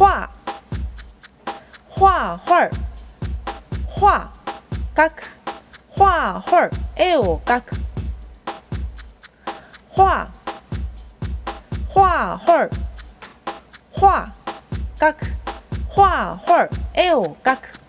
画。画画画。描く画画絵を描く。画。画画画。描く。画画絵を描く。